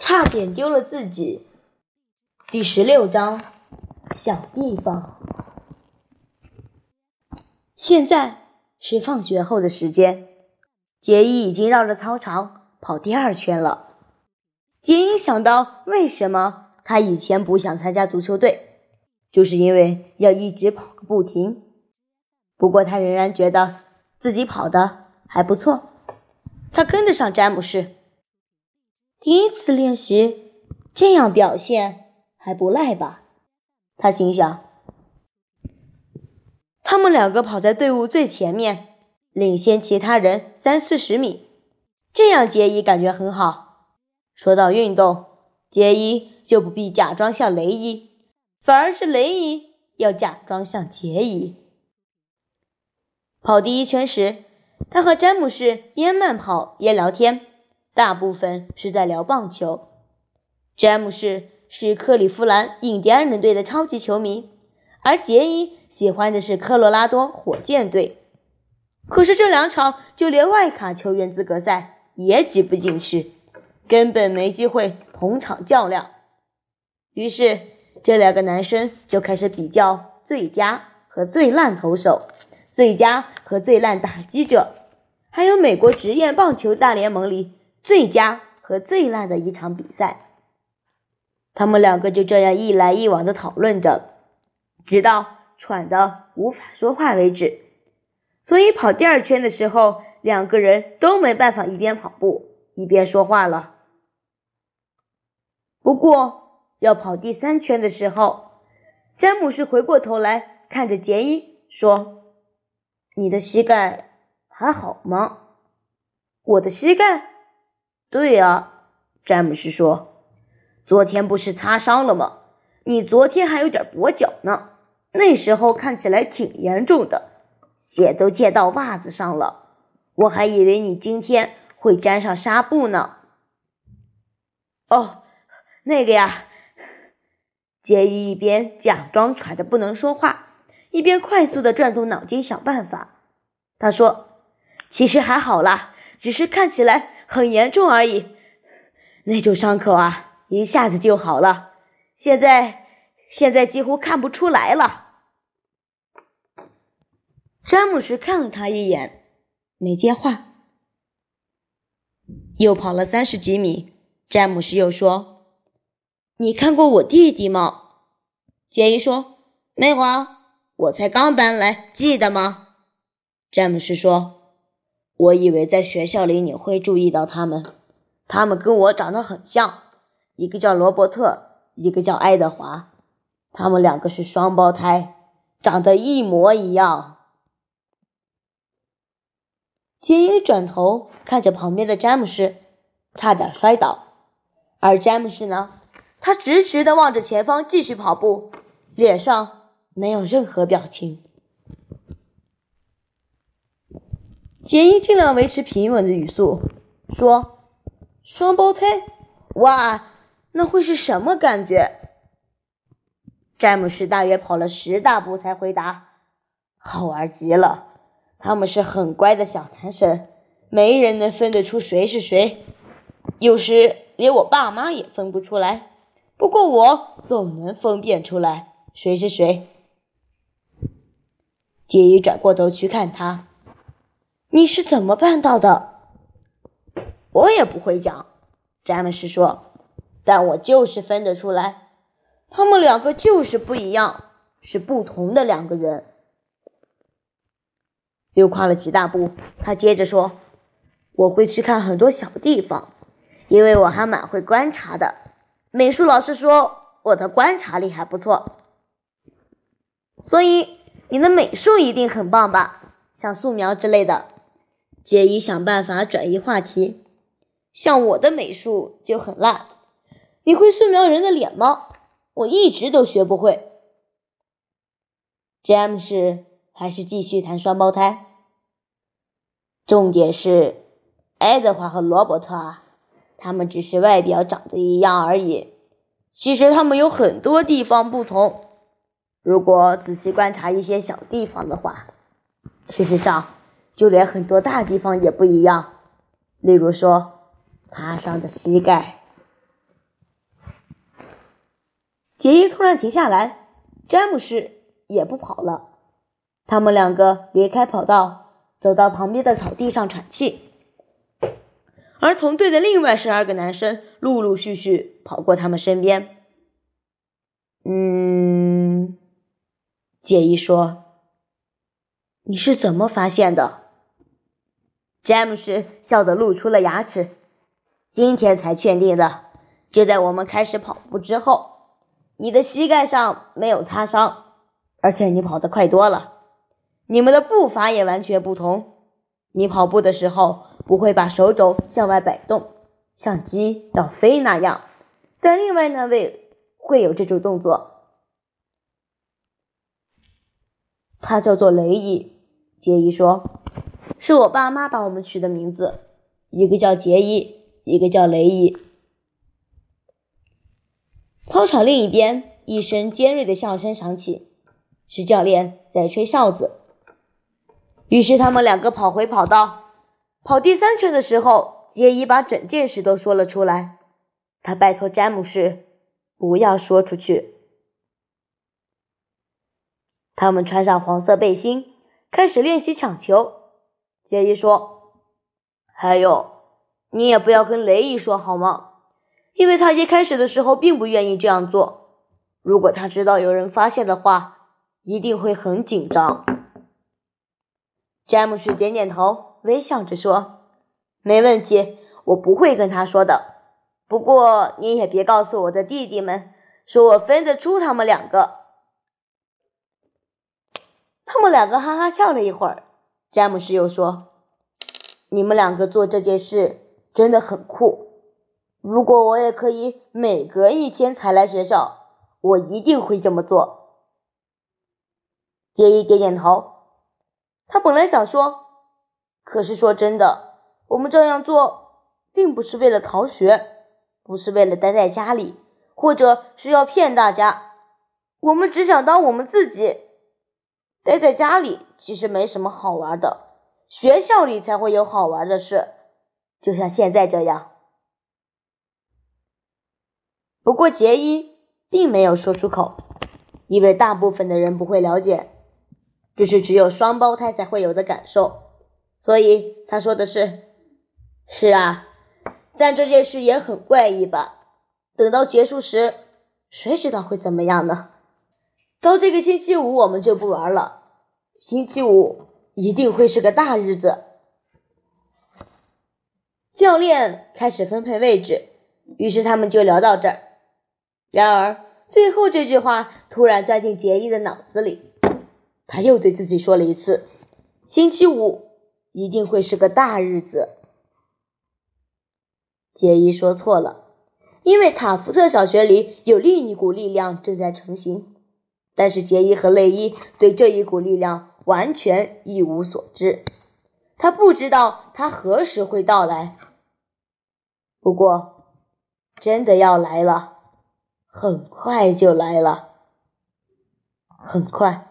差点丢了自己。第十六章，小地方。现在是放学后的时间，杰伊已经绕着操场跑第二圈了。杰伊想到，为什么他以前不想参加足球队，就是因为要一直跑个不停。不过他仍然觉得自己跑的还不错，他跟得上詹姆士。第一次练习，这样表现还不赖吧？他心想。他们两个跑在队伍最前面，领先其他人三四十米，这样杰伊感觉很好。说到运动，杰伊就不必假装像雷伊，反而是雷伊要假装像杰伊。跑第一圈时，他和詹姆士边慢跑边聊天。大部分是在聊棒球。詹姆士是克利夫兰印第安人队的超级球迷，而杰伊喜欢的是科罗拉多火箭队。可是这两场就连外卡球员资格赛也挤不进去，根本没机会同场较量。于是这两个男生就开始比较最佳和最烂投手、最佳和最烂打击者，还有美国职业棒球大联盟里。最佳和最烂的一场比赛，他们两个就这样一来一往的讨论着，直到喘得无法说话为止。所以跑第二圈的时候，两个人都没办法一边跑步一边说话了。不过要跑第三圈的时候，詹姆斯回过头来看着杰伊说：“你的膝盖还好吗？”我的膝盖。对啊，詹姆斯说：“昨天不是擦伤了吗？你昨天还有点跛脚呢，那时候看起来挺严重的，血都溅到袜子上了。我还以为你今天会沾上纱布呢。”哦，那个呀，杰伊一边假装喘得不能说话，一边快速的转动脑筋想办法。他说：“其实还好啦，只是看起来……”很严重而已，那种伤口啊，一下子就好了。现在，现在几乎看不出来了。詹姆斯看了他一眼，没接话。又跑了三十几米，詹姆斯又说：“你看过我弟弟吗？”杰伊说：“没有啊，我才刚搬来，记得吗？”詹姆斯说。我以为在学校里你会注意到他们，他们跟我长得很像，一个叫罗伯特，一个叫爱德华，他们两个是双胞胎，长得一模一样。杰伊转头看着旁边的詹姆斯，差点摔倒，而詹姆斯呢，他直直的望着前方，继续跑步，脸上没有任何表情。杰伊尽量维持平稳的语速说：“双胞胎，哇，那会是什么感觉？”詹姆斯大约跑了十大步才回答：“好玩极了，他们是很乖的小男生，没人能分得出谁是谁，有时连我爸妈也分不出来，不过我总能分辨出来谁是谁。”杰伊转过头去看他。你是怎么办到的？我也不会讲，詹姆斯说，但我就是分得出来，他们两个就是不一样，是不同的两个人。又跨了几大步，他接着说：“我会去看很多小地方，因为我还蛮会观察的。美术老师说我的观察力还不错，所以你的美术一定很棒吧？像素描之类的。”杰伊想办法转移话题，像我的美术就很烂。你会素描人的脸吗？我一直都学不会。詹姆斯还是继续谈双胞胎。重点是爱德华和罗伯特啊，他们只是外表长得一样而已，其实他们有很多地方不同。如果仔细观察一些小地方的话，事实上。就连很多大地方也不一样，例如说，擦伤的膝盖。杰伊突然停下来，詹姆斯也不跑了。他们两个离开跑道，走到旁边的草地上喘气。而同队的另外十二个男生陆陆续续跑过他们身边。嗯，杰伊说：“你是怎么发现的？”詹姆斯笑得露出了牙齿。今天才确定的，就在我们开始跑步之后。你的膝盖上没有擦伤，而且你跑得快多了。你们的步伐也完全不同。你跑步的时候不会把手肘向外摆动，像鸡要飞那样。但另外那位会有这种动作。他叫做雷伊，杰伊说，是我爸妈把我们取的名字，一个叫杰伊，一个叫雷伊。操场另一边，一声尖锐的笑声响起，是教练在吹哨子。于是他们两个跑回跑道。跑第三圈的时候，杰伊把整件事都说了出来。他拜托詹姆士不要说出去。他们穿上黄色背心，开始练习抢球。杰伊说：“还有，你也不要跟雷伊说好吗？”因为他一开始的时候并不愿意这样做，如果他知道有人发现的话，一定会很紧张。詹姆斯点点头，微笑着说：“没问题，我不会跟他说的。不过你也别告诉我的弟弟们，说我分得出他们两个。”他们两个哈哈笑了一会儿。詹姆斯又说：“你们两个做这件事真的很酷。”如果我也可以每隔一天才来学校，我一定会这么做。杰伊点点头。他本来想说，可是说真的，我们这样做并不是为了逃学，不是为了待在家里，或者是要骗大家。我们只想当我们自己。待在家里其实没什么好玩的，学校里才会有好玩的事，就像现在这样。不过，杰伊并没有说出口，因为大部分的人不会了解，这是只有双胞胎才会有的感受。所以他说的是：“是啊，但这件事也很怪异吧？等到结束时，谁知道会怎么样呢？到这个星期五，我们就不玩了。星期五一定会是个大日子。”教练开始分配位置，于是他们就聊到这儿。然而，最后这句话突然钻进杰伊的脑子里，他又对自己说了一次：“星期五一定会是个大日子。”杰伊说错了，因为塔福特小学里有另一股力量正在成型，但是杰伊和雷伊对这一股力量完全一无所知，他不知道他何时会到来。不过，真的要来了。很快就来了，很快。